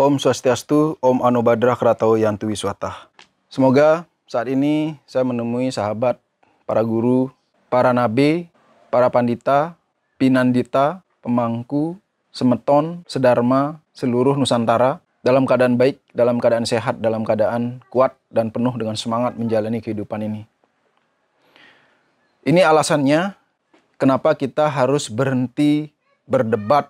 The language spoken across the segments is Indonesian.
Om Swastiastu, Om Anubhadra Kratau Yantu Wiswata. Semoga saat ini saya menemui sahabat, para guru, para nabi, para pandita, pinandita, pemangku, semeton, sedharma, seluruh Nusantara dalam keadaan baik, dalam keadaan sehat, dalam keadaan kuat dan penuh dengan semangat menjalani kehidupan ini. Ini alasannya kenapa kita harus berhenti berdebat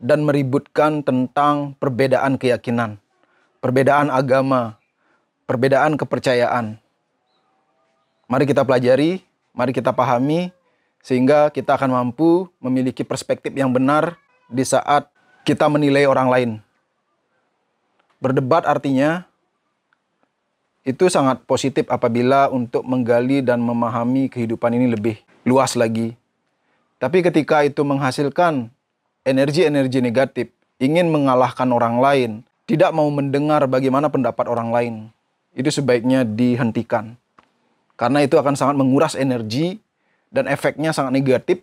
dan meributkan tentang perbedaan keyakinan, perbedaan agama, perbedaan kepercayaan. Mari kita pelajari, mari kita pahami, sehingga kita akan mampu memiliki perspektif yang benar di saat kita menilai orang lain. Berdebat artinya itu sangat positif apabila untuk menggali dan memahami kehidupan ini lebih luas lagi. Tapi ketika itu menghasilkan energi-energi negatif, ingin mengalahkan orang lain, tidak mau mendengar bagaimana pendapat orang lain, itu sebaiknya dihentikan. Karena itu akan sangat menguras energi dan efeknya sangat negatif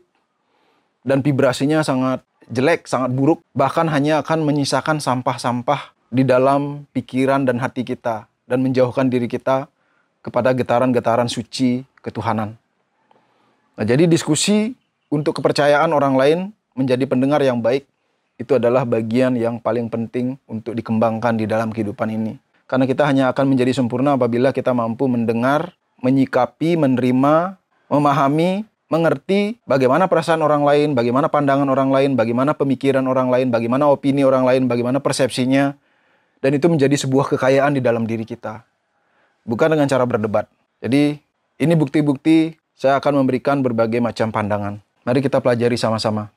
dan vibrasinya sangat jelek, sangat buruk, bahkan hanya akan menyisakan sampah-sampah di dalam pikiran dan hati kita dan menjauhkan diri kita kepada getaran-getaran suci ketuhanan. Nah, jadi diskusi untuk kepercayaan orang lain menjadi pendengar yang baik itu adalah bagian yang paling penting untuk dikembangkan di dalam kehidupan ini. Karena kita hanya akan menjadi sempurna apabila kita mampu mendengar, menyikapi, menerima, memahami, mengerti bagaimana perasaan orang lain, bagaimana pandangan orang lain, bagaimana pemikiran orang lain, bagaimana opini orang lain, bagaimana persepsinya, dan itu menjadi sebuah kekayaan di dalam diri kita. Bukan dengan cara berdebat. Jadi, ini bukti-bukti saya akan memberikan berbagai macam pandangan. Mari kita pelajari sama-sama.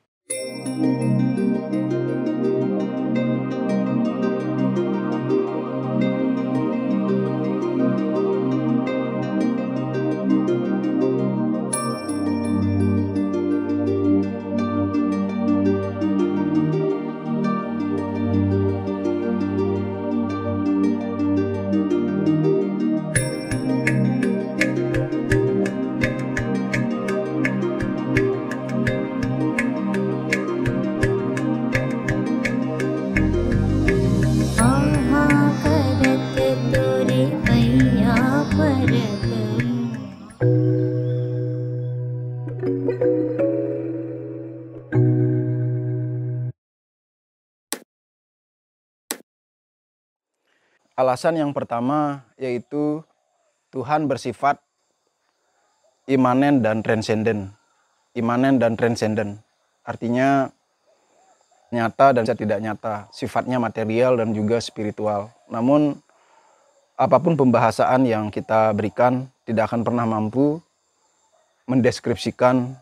Alasan yang pertama yaitu Tuhan bersifat imanen dan transenden. Imanen dan transenden. Artinya nyata dan tidak nyata, sifatnya material dan juga spiritual. Namun apa pun pembahasan yang kita berikan tidak akan pernah mampu mendeskripsikan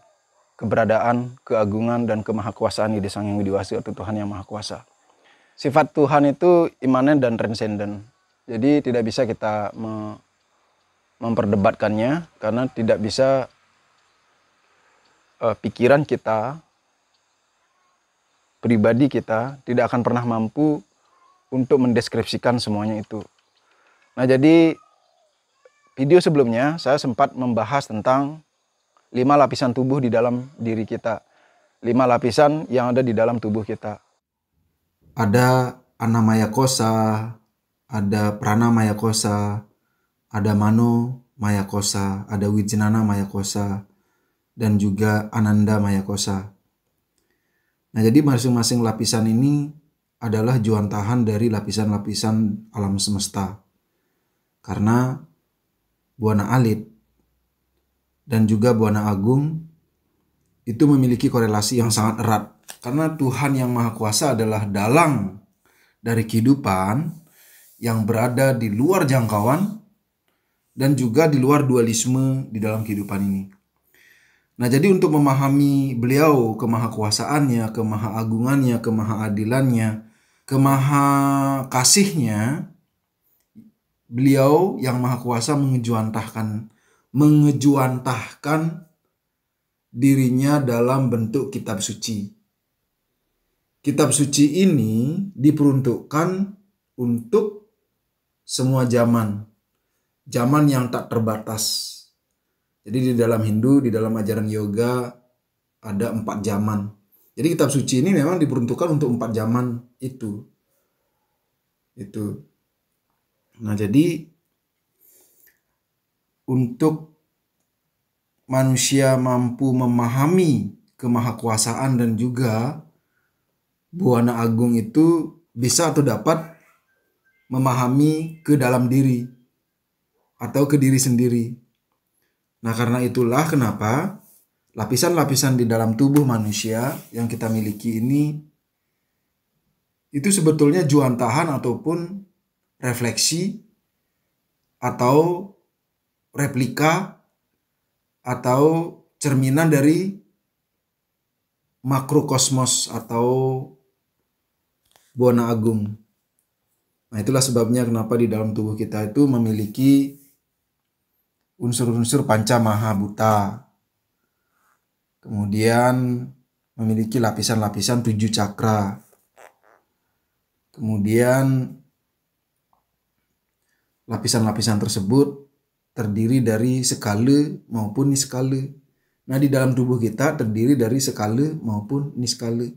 keberadaan, keagungan, dan kemahakuasaan di Sang Yang Widiwasi atau Tuhan Yang Maha Kuasa sifat Tuhan itu imanen dan transenden. Jadi tidak bisa kita me memperdebatkannya karena tidak bisa uh, pikiran kita pribadi kita tidak akan pernah mampu untuk mendeskripsikan semuanya itu. Nah, jadi video sebelumnya saya sempat membahas tentang lima lapisan tubuh di dalam diri kita. Lima lapisan yang ada di dalam tubuh kita ada Anamaya Kosa, ada Pranamaya Kosa, ada Mano Maya Kosa, ada Wijnana Maya Kosa, dan juga Ananda Maya Kosa. Nah, jadi masing-masing lapisan ini adalah juantahan dari lapisan-lapisan alam semesta. Karena Buana Alit dan juga Buana Agung itu memiliki korelasi yang sangat erat karena Tuhan yang Maha Kuasa adalah dalang dari kehidupan yang berada di luar jangkauan dan juga di luar dualisme di dalam kehidupan ini. Nah, jadi untuk memahami beliau kemahakuasaannya, kemahaagungannya, kemahaadilannya, kemahakasihnya, beliau yang maha kuasa mengejuantahkan mengejuantahkan dirinya dalam bentuk kitab suci kitab suci ini diperuntukkan untuk semua zaman. Zaman yang tak terbatas. Jadi di dalam Hindu, di dalam ajaran yoga ada empat zaman. Jadi kitab suci ini memang diperuntukkan untuk empat zaman itu. Itu. Nah, jadi untuk manusia mampu memahami kemahakuasaan dan juga buana agung itu bisa atau dapat memahami ke dalam diri atau ke diri sendiri. Nah, karena itulah kenapa lapisan-lapisan di dalam tubuh manusia yang kita miliki ini itu sebetulnya juantahan ataupun refleksi atau replika atau cerminan dari makrokosmos atau buana agung. Nah, itulah sebabnya kenapa di dalam tubuh kita itu memiliki unsur-unsur panca maha buta. Kemudian memiliki lapisan-lapisan tujuh cakra. Kemudian lapisan-lapisan tersebut terdiri dari skala maupun niskala. Nah, di dalam tubuh kita terdiri dari skala maupun niskala.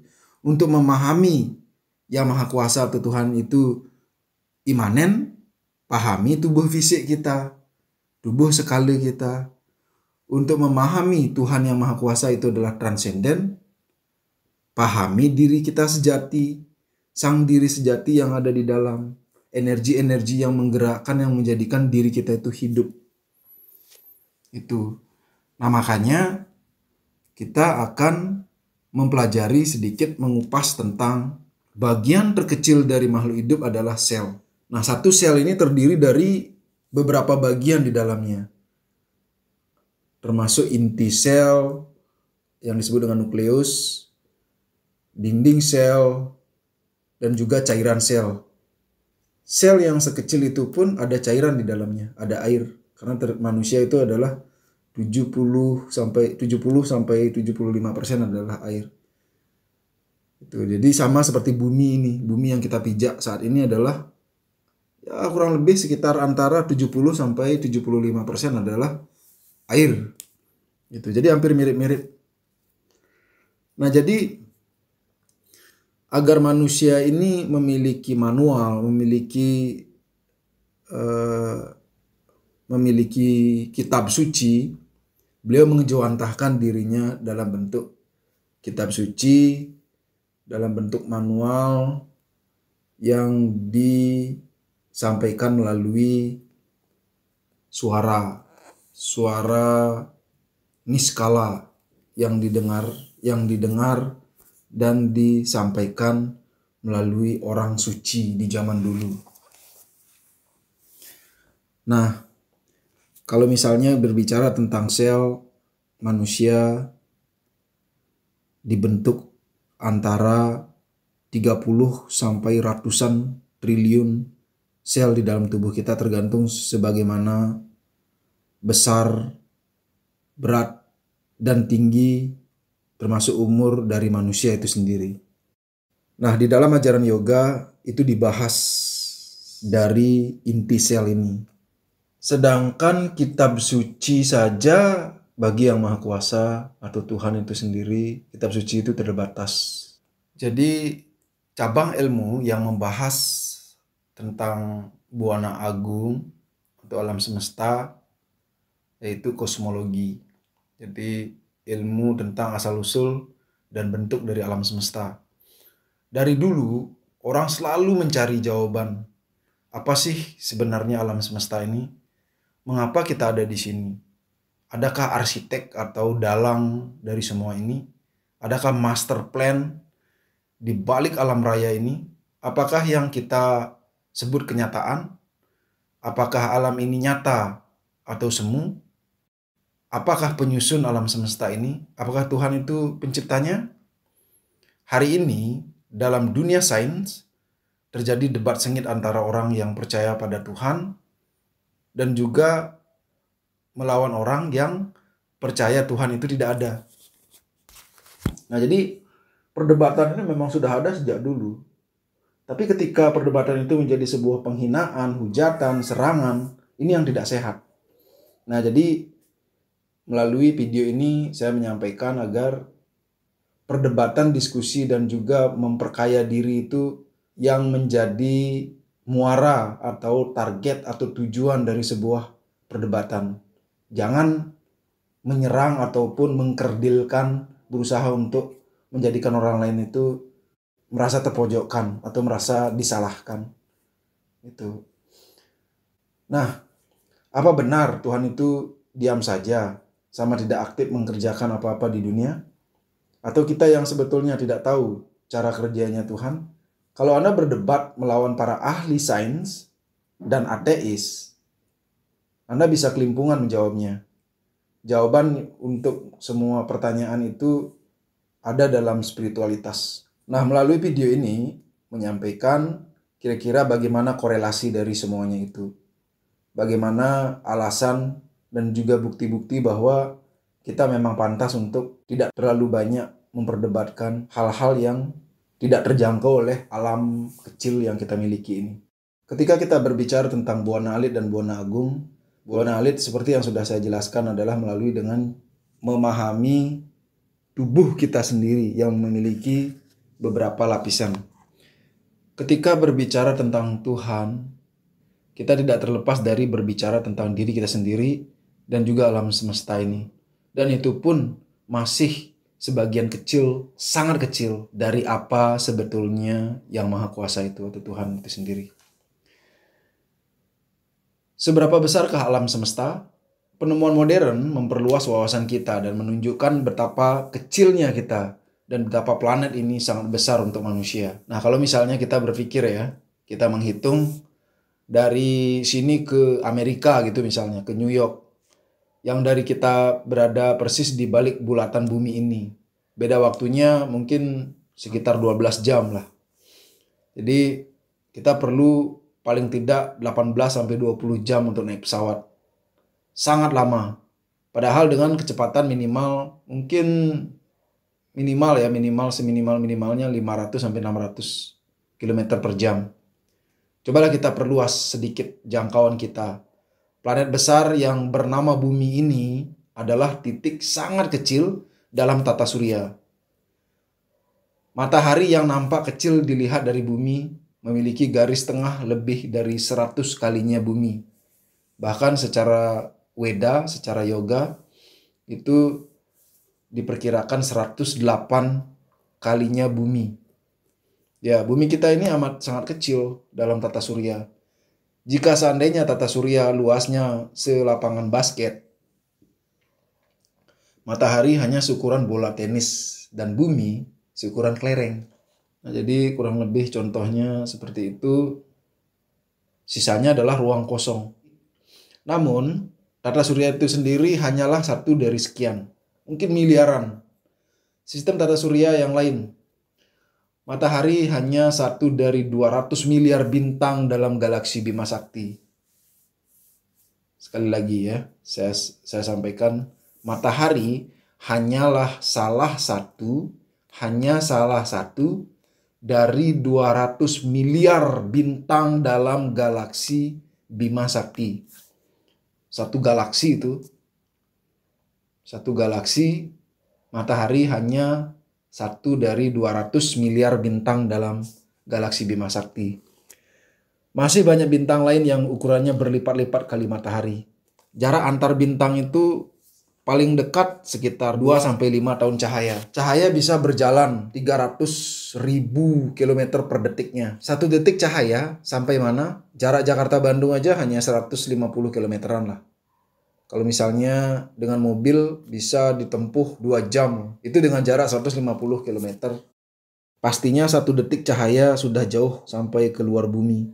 Untuk memahami yang maha kuasa atau Tuhan itu imanen, pahami tubuh fisik kita, tubuh skala kita. Untuk memahami Tuhan yang maha kuasa itu adalah transenden, pahami diri kita sejati, sang diri sejati yang ada di dalam energi-energi yang menggerakkan yang menjadikan diri kita itu hidup. Itu. Nah, makanya kita akan mempelajari sedikit mengupas tentang bagian terkecil dari makhluk hidup adalah sel. Nah, satu sel ini terdiri dari beberapa bagian di dalamnya. Termasuk inti sel yang disebut dengan nukleus, dinding sel, dan juga cairan sel. Sel yang sekecil itu pun ada cairan di dalamnya, ada air. Karena manusia itu adalah 70 sampai 70 sampai 75 persen adalah air. Itu jadi sama seperti bumi ini, bumi yang kita pijak saat ini adalah ya kurang lebih sekitar antara 70 sampai 75 persen adalah air. Gitu. Jadi hampir mirip-mirip. Nah jadi agar manusia ini memiliki manual, memiliki uh, memiliki kitab suci, beliau mengejawantahkan dirinya dalam bentuk kitab suci, dalam bentuk manual yang disampaikan melalui suara, suara niskala yang didengar, yang didengar dan disampaikan melalui orang suci di zaman dulu. Nah, kalau misalnya berbicara tentang sel manusia dibentuk antara 30 sampai ratusan triliun sel di dalam tubuh kita tergantung sebagaimana besar, berat, dan tinggi termasuk umur dari manusia itu sendiri. Nah, di dalam ajaran yoga itu dibahas dari inti sel ini. Sedangkan kitab suci saja bagi yang maha kuasa atau Tuhan itu sendiri, kitab suci itu terbatas. Jadi cabang ilmu yang membahas tentang buana agung atau alam semesta yaitu kosmologi. Jadi ilmu tentang asal-usul dan bentuk dari alam semesta. Dari dulu, orang selalu mencari jawaban. Apa sih sebenarnya alam semesta ini? Mengapa kita ada di sini? Adakah arsitek atau dalang dari semua ini? Adakah master plan di balik alam raya ini? Apakah yang kita sebut kenyataan? Apakah alam ini nyata atau semu? Apakah penyusun alam semesta ini? Apakah Tuhan itu penciptanya? Hari ini, dalam dunia sains, terjadi debat sengit antara orang yang percaya pada Tuhan dan juga melawan orang yang percaya Tuhan itu tidak ada. Nah, jadi perdebatan ini memang sudah ada sejak dulu. Tapi ketika perdebatan itu menjadi sebuah penghinaan, hujatan, serangan, ini yang tidak sehat. Nah, jadi melalui video ini saya menyampaikan agar perdebatan, diskusi dan juga memperkaya diri itu yang menjadi muara atau target atau tujuan dari sebuah perdebatan. Jangan menyerang ataupun mengkerdilkan berusaha untuk menjadikan orang lain itu merasa terpojokkan atau merasa disalahkan. Itu. Nah, apa benar Tuhan itu diam saja sama tidak aktif mengerjakan apa-apa di dunia? Atau kita yang sebetulnya tidak tahu cara kerjanya Tuhan? Kalau Anda berdebat melawan para ahli sains dan ateis, Anda bisa kelimpungan menjawabnya. Jawaban untuk semua pertanyaan itu ada dalam spiritualitas. Nah, melalui video ini menyampaikan kira-kira bagaimana korelasi dari semuanya itu bagaimana alasan dan juga bukti-bukti bahwa kita memang pantas untuk tidak terlalu banyak memperdebatkan hal-hal yang tidak terjangkau oleh alam kecil yang kita miliki ini. Ketika kita berbicara tentang Buana Alit dan Buana Agung, Buana Alit seperti yang sudah saya jelaskan adalah melalui dengan memahami tubuh kita sendiri yang memiliki beberapa lapisan. Ketika berbicara tentang Tuhan, kita tidak terlepas dari berbicara tentang diri kita sendiri dan juga alam semesta ini. Dan itu pun masih sebagian kecil, sangat kecil dari apa sebetulnya yang maha kuasa itu atau Tuhan itu sendiri. Seberapa besarkah alam semesta? Penemuan modern memperluas wawasan kita dan menunjukkan betapa kecilnya kita dan betapa planet ini sangat besar untuk manusia. Nah, kalau misalnya kita berpikir ya, kita menghitung dari sini ke Amerika gitu misalnya, ke New York. Yang dari kita berada persis di balik bulatan bumi ini. Beda waktunya mungkin sekitar 12 jam lah. Jadi kita perlu paling tidak 18 sampai 20 jam untuk naik pesawat. Sangat lama. Padahal dengan kecepatan minimal mungkin minimal ya minimal seminimal minimalnya 500 sampai 600 km per jam. Cobalah kita perluas sedikit jangkauan kita. Planet besar yang bernama bumi ini adalah titik sangat kecil dalam tata surya. Matahari yang nampak kecil dilihat dari bumi memiliki garis tengah lebih dari 100 kalinya bumi. Bahkan secara Weda, secara yoga, itu diperkirakan 108 kalinya bumi. Ya, bumi kita ini amat sangat kecil dalam tata surya. Jika seandainya tata surya luasnya selapangan basket, matahari hanya seukuran bola tenis dan bumi seukuran kelereng. Nah, jadi kurang lebih contohnya seperti itu. Sisanya adalah ruang kosong. Namun, tata surya itu sendiri hanyalah satu dari sekian, mungkin miliaran. Sistem tata surya yang lain Matahari hanya satu dari 200 miliar bintang dalam galaksi Bima Sakti. Sekali lagi ya, saya, saya sampaikan, matahari hanyalah salah satu, hanya salah satu dari 200 miliar bintang dalam galaksi Bima Sakti. Satu galaksi itu, satu galaksi matahari hanya satu dari 200 miliar bintang dalam galaksi Bima Sakti. Masih banyak bintang lain yang ukurannya berlipat-lipat kali matahari. Jarak antar bintang itu paling dekat sekitar 2 sampai 5 tahun cahaya. Cahaya bisa berjalan 300 ribu kilometer per detiknya. Satu detik cahaya sampai mana? Jarak Jakarta Bandung aja hanya 150 kilometeran lah. Kalau misalnya dengan mobil bisa ditempuh 2 jam, itu dengan jarak 150 km. Pastinya satu detik cahaya sudah jauh sampai ke luar bumi.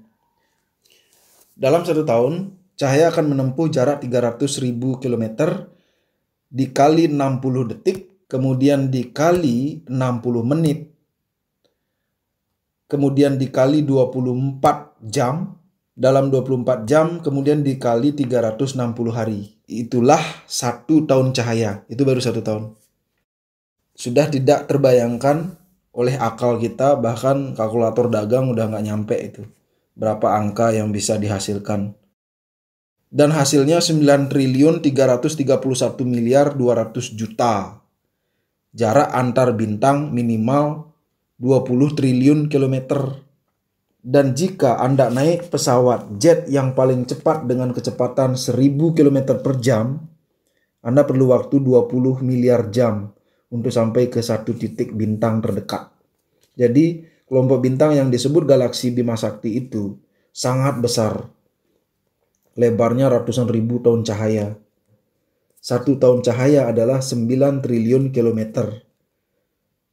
Dalam satu tahun, cahaya akan menempuh jarak 300 ribu km dikali 60 detik, kemudian dikali 60 menit, kemudian dikali 24 jam, dalam 24 jam, kemudian dikali 360 hari itulah satu tahun cahaya. Itu baru satu tahun. Sudah tidak terbayangkan oleh akal kita, bahkan kalkulator dagang udah nggak nyampe itu. Berapa angka yang bisa dihasilkan. Dan hasilnya 9 triliun 331 miliar 200 juta. Jarak antar bintang minimal 20 triliun kilometer. Dan jika Anda naik pesawat jet yang paling cepat dengan kecepatan 1000 km per jam, Anda perlu waktu 20 miliar jam untuk sampai ke satu titik bintang terdekat. Jadi, kelompok bintang yang disebut galaksi Bima Sakti itu sangat besar. Lebarnya ratusan ribu tahun cahaya. Satu tahun cahaya adalah 9 triliun kilometer.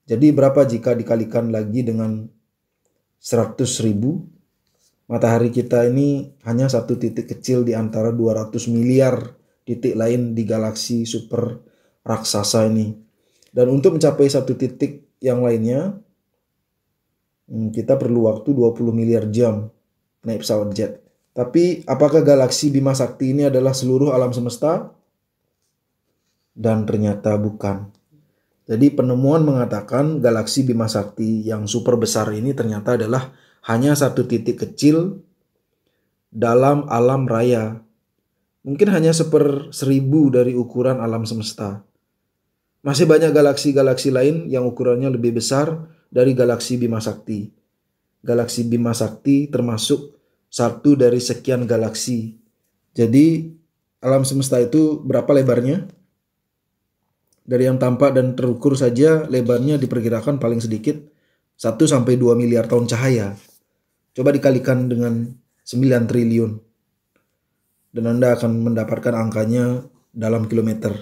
Jadi berapa jika dikalikan lagi dengan 100 ribu? Matahari kita ini hanya satu titik kecil di antara 200 miliar titik lain di galaksi super raksasa ini. Dan untuk mencapai satu titik yang lainnya, hmm, kita perlu waktu 20 miliar jam naik pesawat jet. Tapi apakah galaksi Bima Sakti ini adalah seluruh alam semesta? dan ternyata bukan. Jadi penemuan mengatakan galaksi Bima Sakti yang super besar ini ternyata adalah hanya satu titik kecil dalam alam raya. Mungkin hanya seper seribu dari ukuran alam semesta. Masih banyak galaksi-galaksi lain yang ukurannya lebih besar dari galaksi Bima Sakti. Galaksi Bima Sakti termasuk satu dari sekian galaksi. Jadi alam semesta itu berapa lebarnya? Dari yang tampak dan terukur saja lebarnya diperkirakan paling sedikit 1 sampai 2 miliar tahun cahaya. Coba dikalikan dengan 9 triliun. Dan Anda akan mendapatkan angkanya dalam kilometer,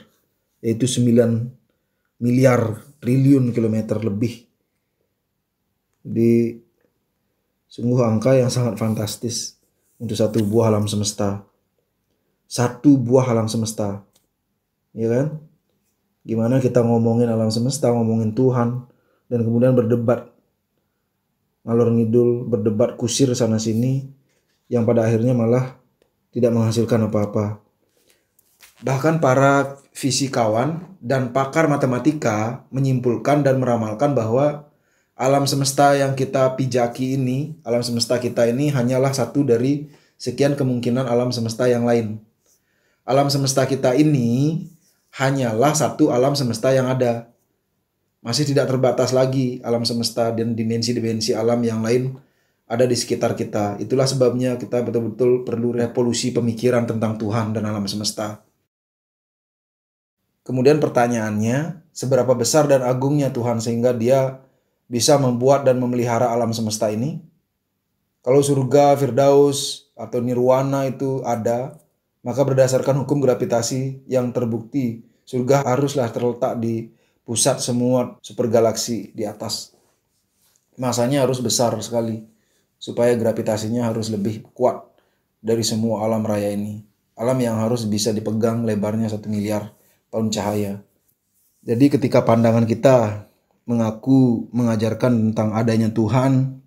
yaitu 9 miliar triliun kilometer lebih. Di sungguh angka yang sangat fantastis untuk satu buah alam semesta. Satu buah alam semesta. Ya kan? Gimana kita ngomongin alam semesta, ngomongin Tuhan, dan kemudian berdebat. Ngalor ngidul, berdebat kusir sana sini, yang pada akhirnya malah tidak menghasilkan apa-apa. Bahkan para fisikawan dan pakar matematika menyimpulkan dan meramalkan bahwa alam semesta yang kita pijaki ini, alam semesta kita ini hanyalah satu dari sekian kemungkinan alam semesta yang lain. Alam semesta kita ini hanyalah satu alam semesta yang ada. Masih tidak terbatas lagi alam semesta dan dimensi-dimensi alam yang lain ada di sekitar kita. Itulah sebabnya kita betul-betul perlu revolusi pemikiran tentang Tuhan dan alam semesta. Kemudian pertanyaannya, seberapa besar dan agungnya Tuhan sehingga dia bisa membuat dan memelihara alam semesta ini? Kalau surga, Firdaus, atau Nirwana itu ada, maka berdasarkan hukum gravitasi yang terbukti, surga haruslah terletak di pusat semua super galaksi di atas. Masanya harus besar sekali supaya gravitasinya harus lebih kuat dari semua alam raya ini. Alam yang harus bisa dipegang lebarnya satu miliar tahun cahaya. Jadi ketika pandangan kita mengaku mengajarkan tentang adanya Tuhan,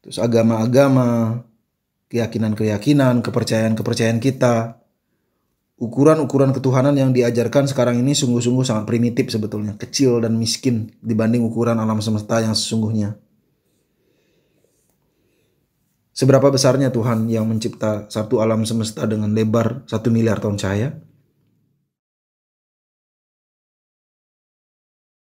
terus agama-agama, keyakinan-keyakinan, kepercayaan-kepercayaan kita. Ukuran-ukuran ketuhanan yang diajarkan sekarang ini sungguh-sungguh sangat primitif sebetulnya, kecil dan miskin dibanding ukuran alam semesta yang sesungguhnya. Seberapa besarnya Tuhan yang mencipta satu alam semesta dengan lebar satu miliar tahun cahaya?